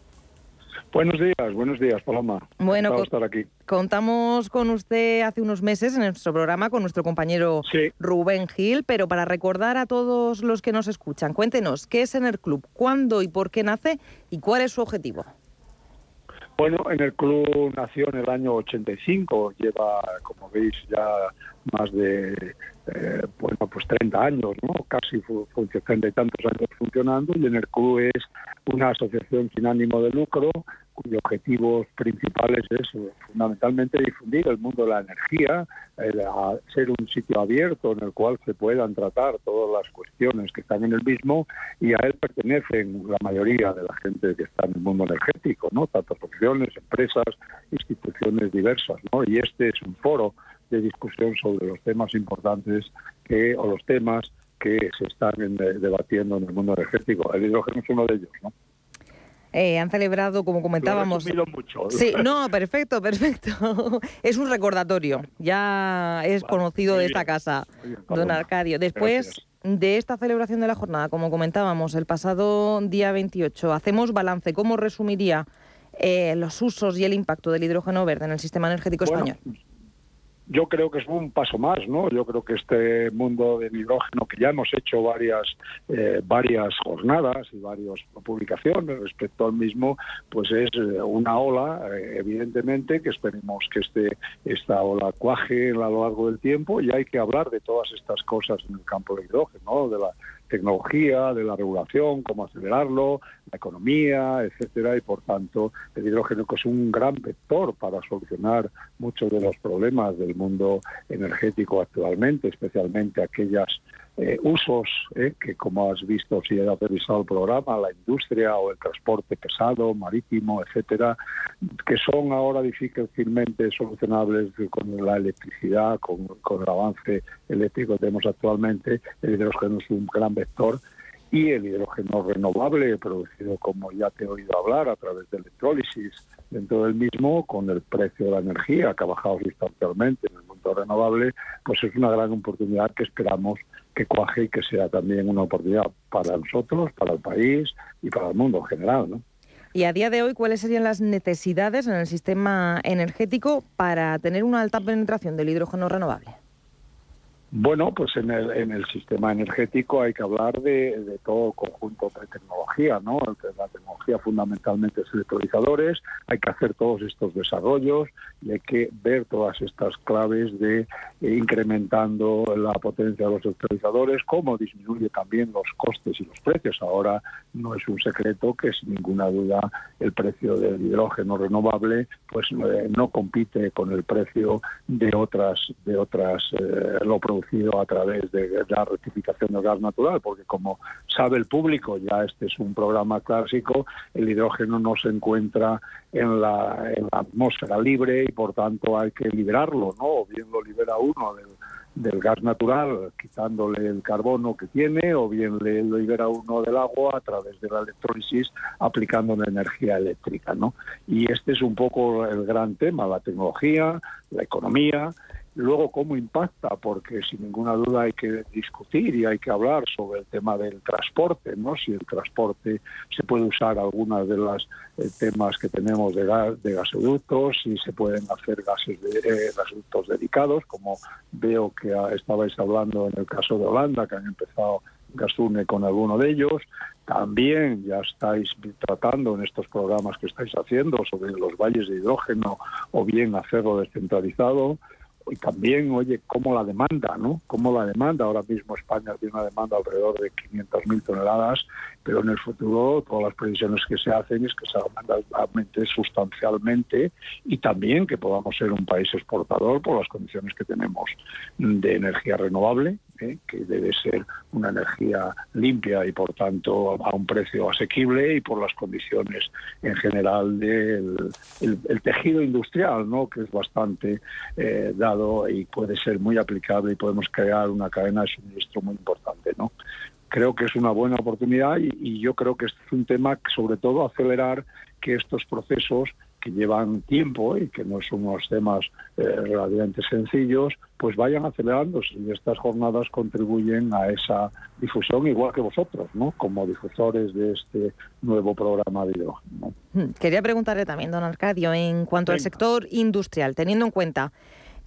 Buenos días, buenos días, Paloma. Bueno, estar aquí. contamos con usted hace unos meses en nuestro programa con nuestro compañero Rubén Gil, pero para recordar a todos los que nos escuchan, cuéntenos, ¿qué es Enel Club? ¿Cuándo y por qué nace? ¿Y cuál es su objetivo? Bueno, en el club nació en el año 85, lleva, como veis, ya más de eh, bueno, pues 30 años, ¿no? casi 30 y tantos años funcionando, y en el club es una asociación sin ánimo de lucro cuyos objetivos principales es eh, fundamentalmente difundir el mundo de la energía, ser un sitio abierto en el cual se puedan tratar todas las cuestiones que están en el mismo y a él pertenecen la mayoría de la gente que está en el mundo energético, ¿no? Tantas profesiones, empresas, instituciones diversas, ¿no? Y este es un foro de discusión sobre los temas importantes que o los temas que se están debatiendo en el mundo energético. El hidrógeno es uno de ellos, ¿no? Eh, han celebrado, como comentábamos. Lo mucho. Sí, no, perfecto, perfecto. Es un recordatorio. Ya es conocido de esta casa, don Arcadio. Después de esta celebración de la jornada, como comentábamos, el pasado día 28, hacemos balance. ¿Cómo resumiría eh, los usos y el impacto del hidrógeno verde en el sistema energético español? Yo creo que es un paso más, ¿no? Yo creo que este mundo del hidrógeno, que ya hemos hecho varias, eh, varias jornadas y varias publicaciones respecto al mismo, pues es eh, una ola, eh, evidentemente, que esperemos que este, esta ola cuaje a lo largo del tiempo y hay que hablar de todas estas cosas en el campo del hidrógeno, de la tecnología, de la regulación, cómo acelerarlo, la economía, etcétera, y por tanto el hidrógeno es un gran vector para solucionar muchos de los problemas del mundo energético actualmente, especialmente aquellas eh, usos eh, que, como has visto si has revisado el programa, la industria o el transporte pesado, marítimo, etcétera, que son ahora difícilmente solucionables con la electricidad, con, con el avance eléctrico que tenemos actualmente. El hidrógeno es un gran vector y el hidrógeno renovable producido, como ya te he oído hablar, a través de electrólisis dentro del mismo, con el precio de la energía que ha bajado sustancialmente en el mundo renovable, pues es una gran oportunidad que esperamos que cuaje y que sea también una oportunidad para nosotros, para el país y para el mundo en general. ¿no? Y a día de hoy, ¿cuáles serían las necesidades en el sistema energético para tener una alta penetración del hidrógeno renovable? Bueno, pues en el, en el sistema energético hay que hablar de, todo conjunto de tecnología, ¿no? La tecnología fundamentalmente es electrolizadores, hay que hacer todos estos desarrollos y hay que ver todas estas claves de eh, incrementando la potencia de los electrolizadores, cómo disminuye también los costes y los precios. Ahora no es un secreto que sin ninguna duda el precio del hidrógeno renovable pues eh, no compite con el precio de otras de otras eh, lo a través de la rectificación del gas natural, porque como sabe el público, ya este es un programa clásico, el hidrógeno no se encuentra en la, atmósfera libre y por tanto hay que liberarlo, ¿no? O bien lo libera uno del, gas natural, quitándole el carbono que tiene, o bien le libera uno del agua a través de la electrólisis, aplicando la energía eléctrica, ¿no? Y este es un poco el gran tema, la tecnología, la economía, Luego, ¿cómo impacta? Porque sin ninguna duda hay que discutir y hay que hablar sobre el tema del transporte, ¿no? Si el transporte se puede usar algunas de los eh, temas que tenemos de, gas, de gasoductos, si se pueden hacer gases de, eh, gasoductos dedicados, como veo que estabais hablando en el caso de Holanda, que han empezado Gasune con alguno de ellos. También ya estáis tratando en estos programas que estáis haciendo sobre los valles de hidrógeno o bien hacerlo descentralizado y también, oye, cómo la demanda, ¿no? Cómo la demanda, ahora mismo España tiene una demanda alrededor de 500.000 toneladas, pero en el futuro todas las previsiones que se hacen es que esa demanda aumente sustancialmente y también que podamos ser un país exportador por las condiciones que tenemos de energía renovable, ¿eh? que debe ser una energía limpia y por tanto a un precio asequible y por las condiciones en general del el, tejido industrial, ¿no? que es bastante eh, dado y puede ser muy aplicable y podemos crear una cadena de suministro muy importante. ¿no? Creo que es una buena oportunidad y, yo creo que este es un tema sobre todo acelerar que estos procesos que llevan tiempo y que no son unos temas eh, relativamente sencillos, pues vayan acelerándose y estas jornadas contribuyen a esa difusión igual que vosotros, ¿no? Como difusores de este nuevo programa de hidrógeno. Hmm, quería preguntarle también, don Arcadio, en cuanto al sector industrial, teniendo en cuenta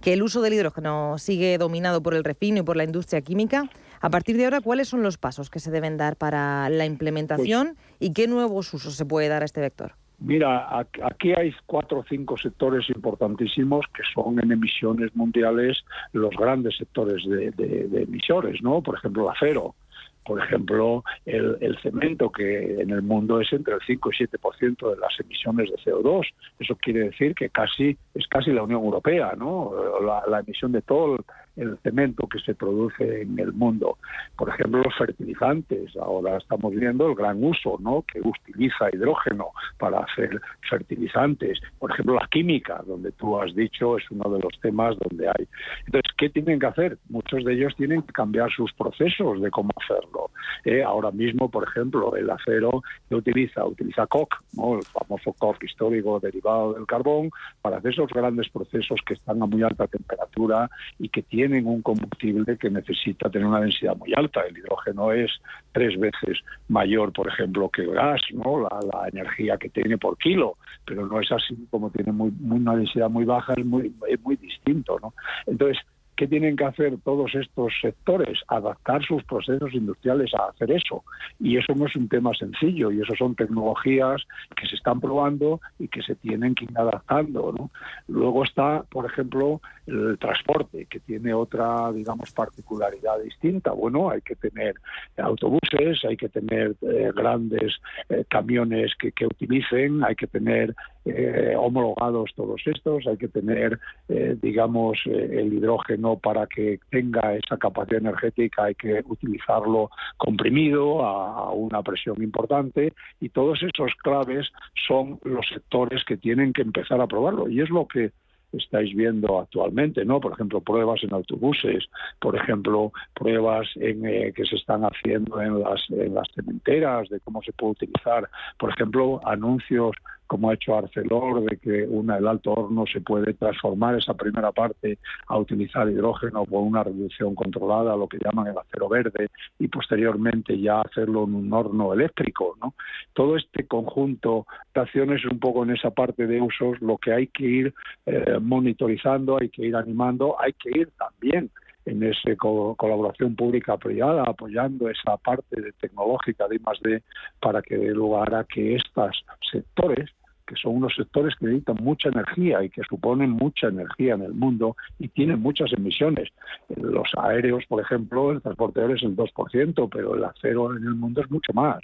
que el uso del hidrógeno sigue dominado por el refino y por la industria química, a partir de ahora, ¿cuáles son los pasos que se deben dar para la implementación pues y qué nuevos usos se puede dar a este vector? Mira, aquí hay cuatro o cinco sectores importantísimos que son en emisiones mundiales los grandes sectores de, emisiones, ¿no? Por ejemplo, el acero. por ejemplo, el, el, cemento, que en el mundo es entre el 5 y 7% de las emisiones de CO2. Eso quiere decir que casi es casi la Unión Europea, ¿no? La, la emisión de todo el cemento que se produce en el mundo. Por ejemplo, los fertilizantes. Ahora estamos viendo el gran uso, ¿no? Que utiliza hidrógeno para hacer fertilizantes. Por ejemplo, la química, donde tú has dicho es uno de los temas donde hay. Entonces, ¿qué tienen que hacer? Muchos de ellos tienen que cambiar sus procesos de cómo hacerlo. ¿eh? ahora mismo, por ejemplo, el acero que utiliza, utiliza coque, ¿no? el famoso coque histórico derivado del carbón, para hacer esos grandes procesos que están a muy alta temperatura y que tienen tienen un combustible que necesita tener una densidad muy alta. El hidrógeno es tres veces mayor, por ejemplo, que el gas, ¿no? la, energía que tiene por kilo, pero no es así como tiene muy, una densidad muy baja, es muy, es muy distinto. ¿no? Entonces, ¿Qué tienen que hacer todos estos sectores? Adaptar sus procesos industriales a hacer eso. Y eso no es un tema sencillo, y eso son tecnologías que se están probando y que se tienen que ir adaptando. Luego está, por ejemplo, el transporte, que tiene otra, digamos, particularidad distinta. Bueno, hay que tener autobuses, hay que tener eh, grandes eh, camiones que, que, utilicen, hay que tener eh, homologados todos estos, hay que tener, digamos, el hidrógeno para que tenga esa capacidad energética. Hay que utilizarlo comprimido a, una presión importante. Y todos esos claves son los sectores que tienen que empezar a probarlo. Y es lo que estáis viendo actualmente, ¿no? Por ejemplo, pruebas en autobuses, por ejemplo, pruebas en, eh, que se están haciendo en las, en las cementeras de cómo se puede utilizar, por ejemplo, anuncios como ha hecho Arcelor, de que una, el alto horno se puede transformar esa primera parte a utilizar hidrógeno con una reducción controlada, lo que llaman el acero verde, y posteriormente ya hacerlo en un horno eléctrico. ¿no? Todo este conjunto de acciones un poco en esa parte de usos lo que hay que ir eh, monitorizando, hay que ir animando, hay que ir también en esa colaboración pública-privada, apoyando esa parte de tecnológica de I+D para que dé lugar a que estos sectores que son unos sectores que necesitan mucha energía y que suponen mucha energía en el mundo y tienen muchas emisiones. Los aéreos, por ejemplo, el transporte aéreo es el 2%, pero el acero en el mundo es mucho más.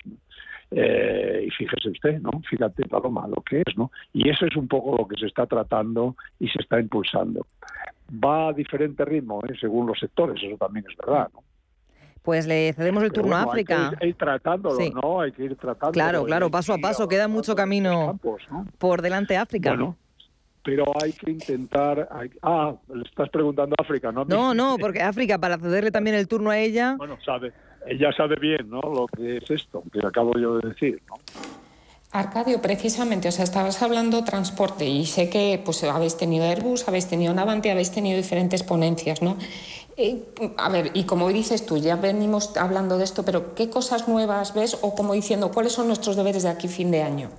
Eh, y fíjese usted, ¿no? Fíjate, Paloma, lo que es, ¿no? Y eso es un poco lo que se está tratando y se está impulsando va a diferente ritmo ¿eh? según los sectores, eso también es verdad, ¿no? Pues le cedemos el turno a África. Hay que ir, tratándolo, ¿no? Hay que ir tratándolo. Claro, claro, paso a paso, queda mucho camino por delante África. Bueno, pero hay que intentar... ah, le estás preguntando a África, ¿no? No, no, porque África, para cederle también el turno a ella... Bueno, sabe, ella sabe bien, ¿no? Lo que es esto, que acabo yo de decir, ¿no? Arcadio, precisamente, o sea, estabas hablando transporte y sé que pues habéis tenido Airbus, habéis tenido Navanti, habéis tenido diferentes ponencias, ¿no? Eh, a ver, y como dices tú, ya venimos hablando de esto, pero ¿qué cosas nuevas ves o como diciendo cuáles son nuestros deberes de aquí fin de año?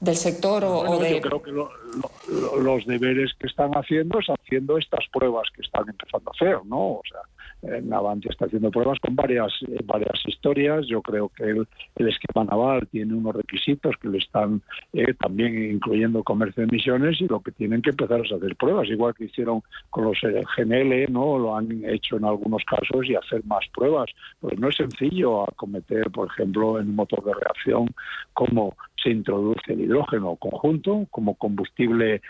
del sector o, de... Yo creo que los deberes que están haciendo es haciendo estas pruebas que están empezando a hacer, ¿no? O sea, Navanti está haciendo pruebas con varias, eh, varias historias. Yo creo que el, el, esquema naval tiene unos requisitos que le están eh, también incluyendo comercio de emisiones y lo que tienen que empezar es hacer pruebas, igual que hicieron con los eh, GNL, ¿no? Lo han hecho en algunos casos y hacer más pruebas. Pues no es sencillo acometer, por ejemplo, en un motor de reacción como se introduce el hidrógeno conjunto como combustible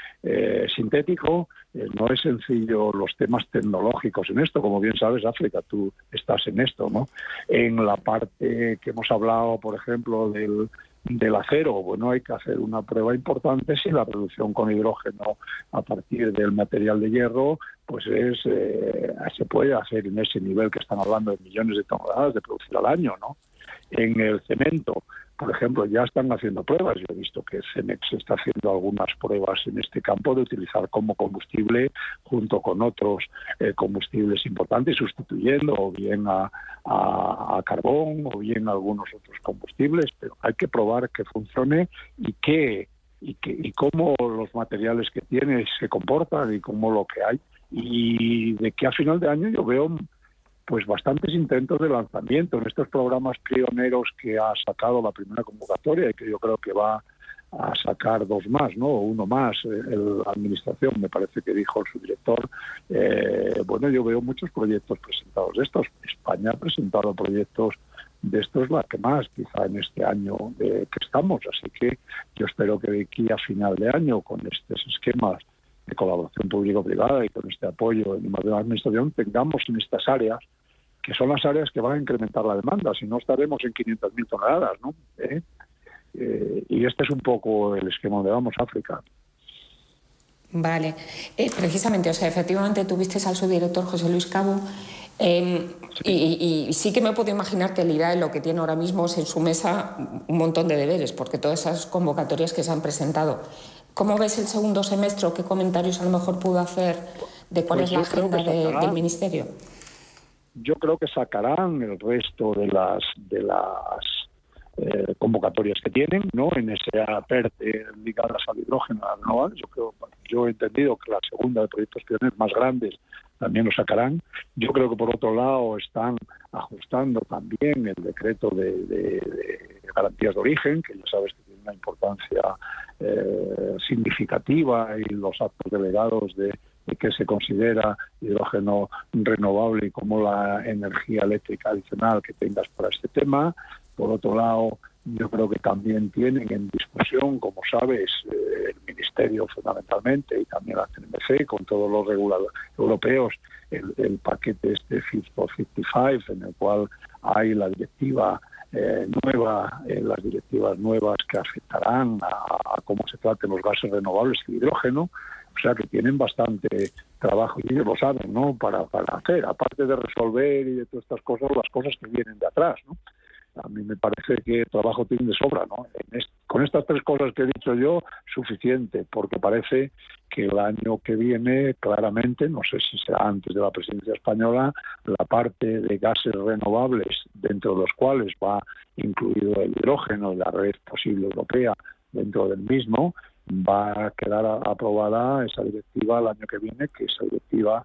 sintético. No es sencillo los temas tecnológicos en esto, como bien sabes África, tú estás en esto, ¿no? En la parte que hemos hablado, por ejemplo, del, del acero, bueno, hay que hacer una prueba importante si la producción con hidrógeno a partir del material de hierro, pues es eh, se puede hacer en ese nivel que están hablando de millones de toneladas de producir al año, ¿no? En el cemento, por ejemplo, ya están haciendo pruebas. Yo he visto que Cemex está haciendo algunas pruebas en este campo de utilizar como combustible junto con otros eh, combustibles importantes, sustituyendo o bien a, carbón o bien a algunos otros combustibles. Pero hay que probar que funcione y que y, que, y cómo los materiales que tiene se comportan y cómo lo que hay. Y de que a final de año yo veo pues bastantes intentos de lanzamiento en estos programas pioneros que ha sacado la primera convocatoria y que yo creo que va a sacar dos más, ¿no? Uno más, eh, la administración, me parece que dijo su director. Eh, bueno, yo veo muchos proyectos presentados de estos. España ha presentado proyectos de esto es la que más, quizá en este año que estamos. Así que yo espero que de aquí a final de año, con estos esquemas de colaboración público-privada y con este apoyo en la administración, tengamos en estas áreas, que son las áreas que van a incrementar la demanda, si no estaremos en 500.000 toneladas, ¿no? ¿Eh? Eh, y este es un poco el esquema donde vamos, África. Vale, eh, precisamente, o sea, efectivamente tuviste al subdirector José Luis Cabo em, y, sí que me puedo imaginar que el IRAE lo que tiene ahora mismo es en su mesa un montón de deberes, porque todas esas convocatorias que se han presentado. ¿Cómo ves el segundo semestre qué comentarios a lo mejor pudo hacer de cuál pues es la agenda del Ministerio? Yo creo que sacarán el resto de las, de las eh, convocatorias que tienen, ¿no? En ese aperte ligadas al hidrógeno renovables. Yo creo, yo he entendido que la segunda de proyectos pioneros más grandes también lo sacarán. Yo creo que por otro lado están ajustando también el decreto de, garantías de origen, que ya sabes que tiene una importancia eh, significativa y los actos delegados de, de que se considera hidrógeno renovable y como la energía eléctrica adicional que tengas para este tema. Por otro lado, yo creo que también tienen en discusión, como sabes, eh, el Ministerio fundamentalmente y también la CNMC con todos los reguladores europeos, el, paquete este Fit for 55, en el cual hay la directiva eh, nueva, eh, las directivas nuevas que afectarán a, cómo se traten los gases renovables y el hidrógeno. O sea que tienen bastante trabajo y ellos lo saben, ¿no? Para, para hacer, aparte de resolver y de todas estas cosas, las cosas que vienen de atrás, ¿no? a mí me parece que trabajo tiene de sobra. ¿no? con estas tres cosas que he dicho yo, suficiente, porque parece que el año que viene, claramente, no sé si será antes de la presidencia española, la parte de gases renovables, dentro de los cuales va incluido el hidrógeno la red posible europea dentro del mismo, va a quedar aprobada esa directiva el año que viene, que esa directiva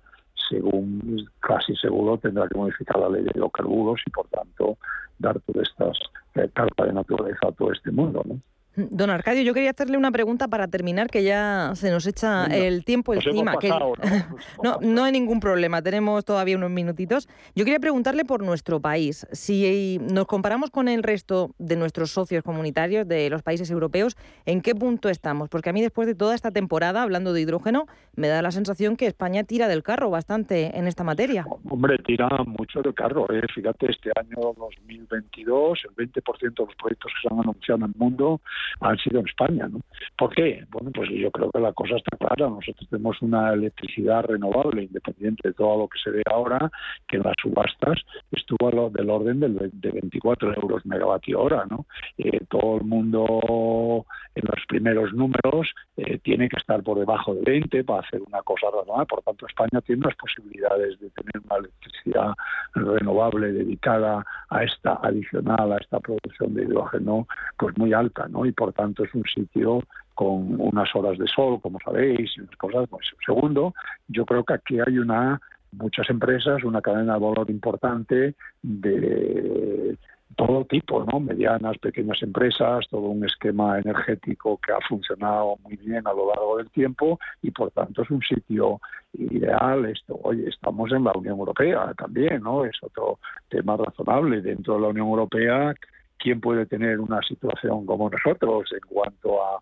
según casi seguro tendrá que modificar la ley de hidrocarburos y por tanto dar todas estas eh, cartas de naturaleza a todo este mundo. ¿no? Don Arcadio, yo quería hacerle una pregunta para terminar, que ya se nos echa el tiempo encima. que... ¿no? no, hay ningún problema, tenemos todavía unos minutitos. Yo quería preguntarle por nuestro país. Si nos comparamos con el resto de nuestros socios comunitarios de los países europeos, ¿en qué punto estamos? Porque a mí después de toda esta temporada, hablando de hidrógeno, me da la sensación que España tira del carro bastante en esta materia. Hombre, tira mucho del carro. ¿eh? Fíjate, este año 2022, el 20% de los proyectos que se han anunciado en el mundo han sido en España. ¿no? ¿Por qué? Bueno, pues yo creo que la cosa está clara. Nosotros tenemos una electricidad renovable, independiente de todo lo que se ve ahora, que en las subastas estuvo del orden de 24 euros megavatio hora. ¿no? Eh, todo el mundo en los primeros números eh, tiene que estar por debajo de 20 para hacer una cosa razonable. Por tanto, España tiene unas posibilidades de tener una electricidad renovable dedicada a esta adicional, a esta producción de hidrógeno, pues muy alta, ¿no? Por tanto es un sitio con unas horas de sol, como sabéis, y unas cosas. Pues, segundo, yo creo que aquí hay una muchas empresas, una cadena de valor importante de todo tipo, ¿no? Medianas, pequeñas empresas, todo un esquema energético que ha funcionado muy bien a lo largo del tiempo y por tanto es un sitio ideal. Esto, oye, estamos en la Unión Europea también, ¿no? Es otro tema razonable dentro de la Unión Europea quién puede tener una situación como nosotros en cuanto a,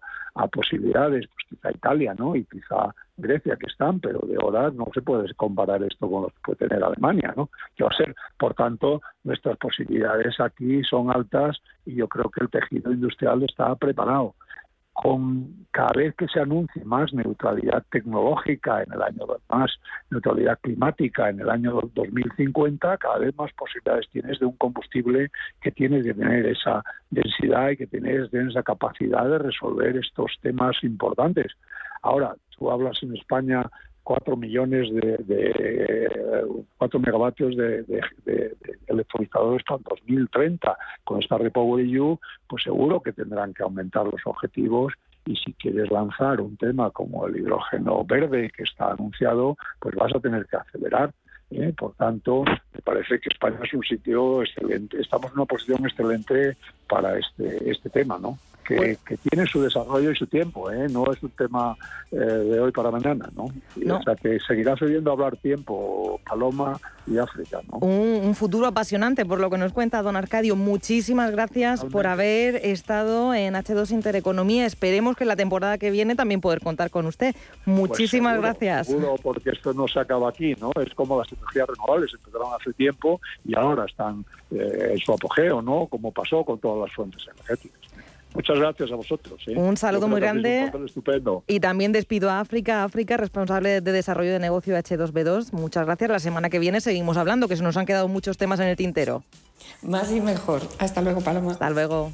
posibilidades, pues quizá Italia, ¿no? Y quizá Grecia que están, pero de ahora no se puede comparar esto con lo que puede tener Alemania, ¿no? Que va a ser, por tanto, nuestras posibilidades aquí son altas y yo creo que el tejido industrial está preparado con cada vez que se anuncie más neutralidad tecnológica en el año más neutralidad climática en el año 2050 cada vez más posibilidades tienes de un combustible que tiene que tener esa densidad y que tienes, esa capacidad de resolver estos temas importantes. Ahora tú hablas en España 4 millones de, de 4 megavatios de, de, de, electrolizadores para 2030. Con esta Repower EU, pues seguro que tendrán que aumentar los objetivos y si quieres lanzar un tema como el hidrógeno verde que está anunciado, pues vas a tener que acelerar. ¿eh? Por tanto, me parece que España es un sitio excelente. Estamos en una posición excelente para este, este tema, ¿no? Que, Pues que tiene su desarrollo y su tiempo, ¿eh? no es un tema eh, de hoy para mañana, ¿no? No. O sea que seguirás oyendo hablar tiempo Paloma y África, ¿no? Un, un futuro apasionante, por lo que nos cuenta don Arcadio. Muchísimas gracias por haber estado en H2 Intereconomía. Esperemos que la temporada que viene también poder contar con usted. Muchísimas Pues seguro, gracias. Seguro, porque esto no se acaba aquí, ¿no? Es como las energías renovables, empezaron hace tiempo y ahora están eh, en su apogeo, ¿no? Como pasó con todas las fuentes energéticas. Muchas gracias a vosotros. ¿eh? Un saludo muy grande. Un estupendo. Y también despido a África, África, responsable de desarrollo de negocio de H2B2. Muchas gracias. La semana que viene seguimos hablando, que se nos han quedado muchos temas en el tintero. Más y mejor. Hasta luego, Paloma. Hasta luego.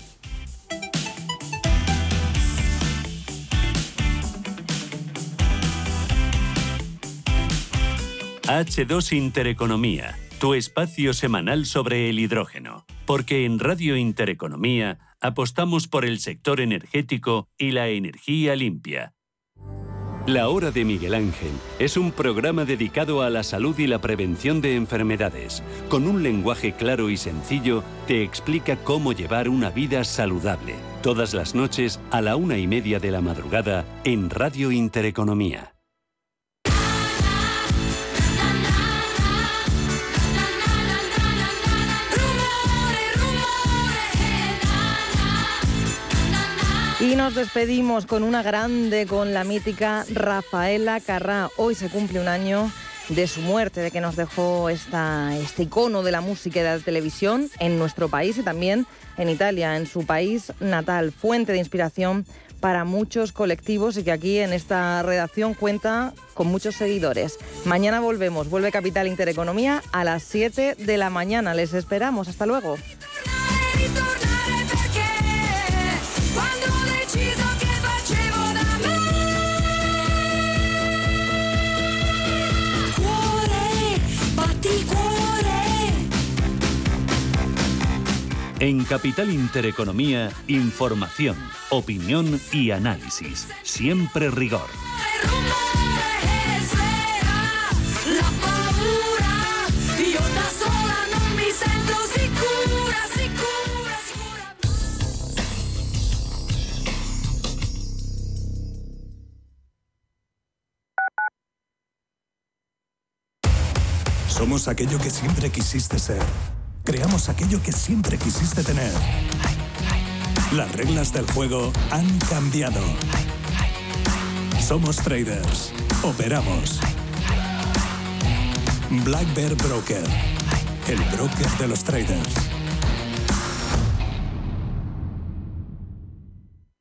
H2 Intereconomía, tu espacio semanal sobre el hidrógeno. Porque en Radio Intereconomía apostamos por el sector energético y la energía limpia. La Hora de Miguel Ángel es un programa dedicado a la salud y la prevención de enfermedades. Con un lenguaje claro y sencillo, te explica cómo llevar una vida saludable. Todas las noches a la una y media de la madrugada en Radio Intereconomía. Y nos despedimos con una grande, con la mítica Rafaela Carrá. Hoy se cumple un año de su muerte, de que nos dejó esta, este icono de la música y de la televisión en nuestro país y también en Italia, en su país natal, fuente de inspiración para muchos colectivos y que aquí en esta redacción cuenta con muchos seguidores. Mañana volvemos, vuelve Capital Intereconomía a las 7 de la mañana. Les esperamos. Hasta luego. En Capital Intereconomía, información, opinión y análisis. Siempre rigor. Somos aquello que siempre quisiste ser. Creamos aquello que siempre quisiste tener. Las reglas del juego han cambiado. Somos traders. Operamos. Black Bear Broker. El broker de los traders.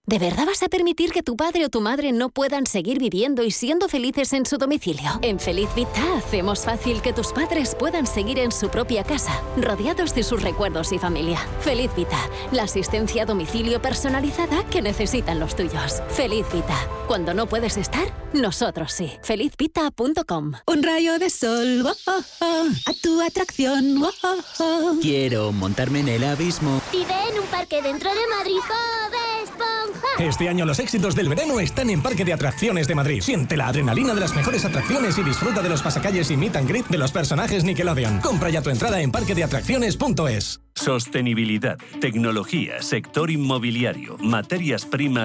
¿De verdad vas a permitir que tu padre o tu madre no puedan seguir viviendo y siendo felices en su domicilio? En Feliz Vita hacemos fácil que tus padres puedan seguir en su propia casa, rodeados de sus recuerdos y familia. Feliz Vita, la asistencia a domicilio personalizada que necesitan los tuyos. Feliz Vita, cuando no puedes estar, nosotros sí. Felizvita.com Un rayo de sol, oh, oh, oh, a tu atracción. oh, oh, oh. Quiero montarme en el abismo. Vive en un parque dentro de Madrid, Bob Esponja. Este año los éxitos del verano están en Parque de Atracciones de Madrid. Siente la adrenalina de las mejores atracciones y disfruta de los pasacalles y meet and greet de los personajes Nickelodeon. Compra ya tu entrada en parquedeatracciones.es. Sostenibilidad, tecnología, sector inmobiliario, materias primas